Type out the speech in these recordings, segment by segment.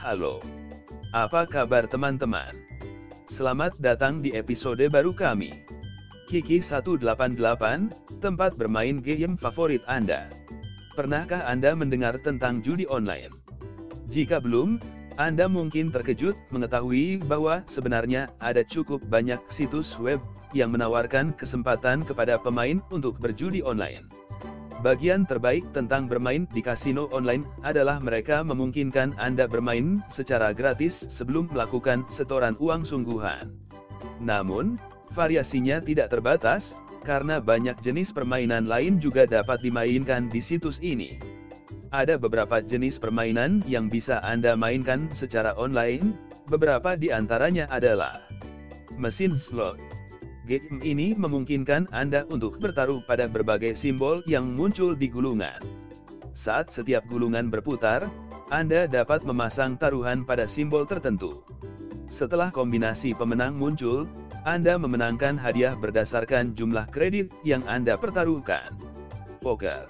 Halo. Apa kabar teman-teman? Selamat datang di episode baru kami. Kiki 188, tempat bermain game favorit Anda. Pernahkah Anda mendengar tentang judi online? Jika belum, Anda mungkin terkejut mengetahui bahwa sebenarnya ada cukup banyak situs web yang menawarkan kesempatan kepada pemain untuk berjudi online. Bagian terbaik tentang bermain di kasino online adalah mereka memungkinkan Anda bermain secara gratis sebelum melakukan setoran uang sungguhan. Namun, variasinya tidak terbatas, karena banyak jenis permainan lain juga dapat dimainkan di situs ini. Ada beberapa jenis permainan yang bisa Anda mainkan secara online, beberapa di antaranya adalah mesin slot, Game ini memungkinkan Anda untuk bertaruh pada berbagai simbol yang muncul di gulungan. Saat setiap gulungan berputar, Anda dapat memasang taruhan pada simbol tertentu. Setelah kombinasi pemenang muncul, Anda memenangkan hadiah berdasarkan jumlah kredit yang Anda pertaruhkan. Poker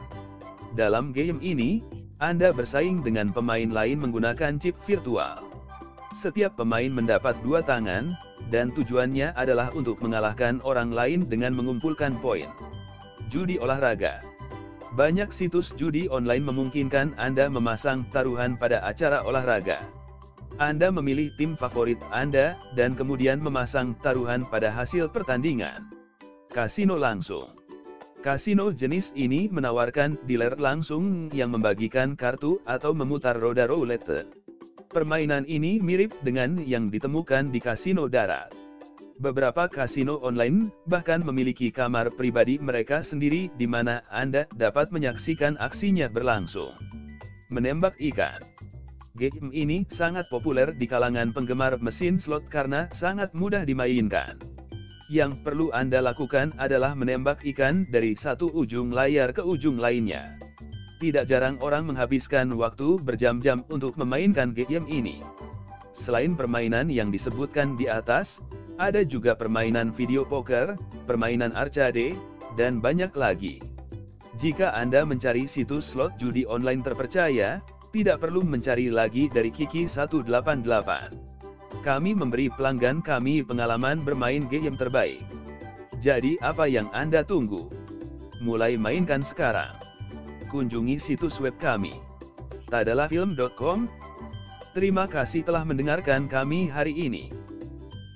Dalam game ini, Anda bersaing dengan pemain lain menggunakan chip virtual. Setiap pemain mendapat dua tangan, dan tujuannya adalah untuk mengalahkan orang lain dengan mengumpulkan poin. Judi olahraga Banyak situs judi online memungkinkan Anda memasang taruhan pada acara olahraga. Anda memilih tim favorit Anda, dan kemudian memasang taruhan pada hasil pertandingan. Kasino langsung Kasino jenis ini menawarkan dealer langsung yang membagikan kartu atau memutar roda roulette. Permainan ini mirip dengan yang ditemukan di kasino darat. Beberapa kasino online bahkan memiliki kamar pribadi mereka sendiri di mana Anda dapat menyaksikan aksinya berlangsung. Menembak ikan. Game ini sangat populer di kalangan penggemar mesin slot karena sangat mudah dimainkan. Yang perlu Anda lakukan adalah menembak ikan dari satu ujung layar ke ujung lainnya. Tidak jarang orang menghabiskan waktu berjam-jam untuk memainkan game ini. Selain permainan yang disebutkan di atas, ada juga permainan video poker, permainan arcade, dan banyak lagi. Jika Anda mencari situs slot judi online terpercaya, tidak perlu mencari lagi dari Kiki 188. Kami memberi pelanggan kami pengalaman bermain game terbaik. Jadi apa yang Anda tunggu? Mulai mainkan sekarang kunjungi situs web kami. tadalafilm.com. Terima kasih telah mendengarkan kami hari ini.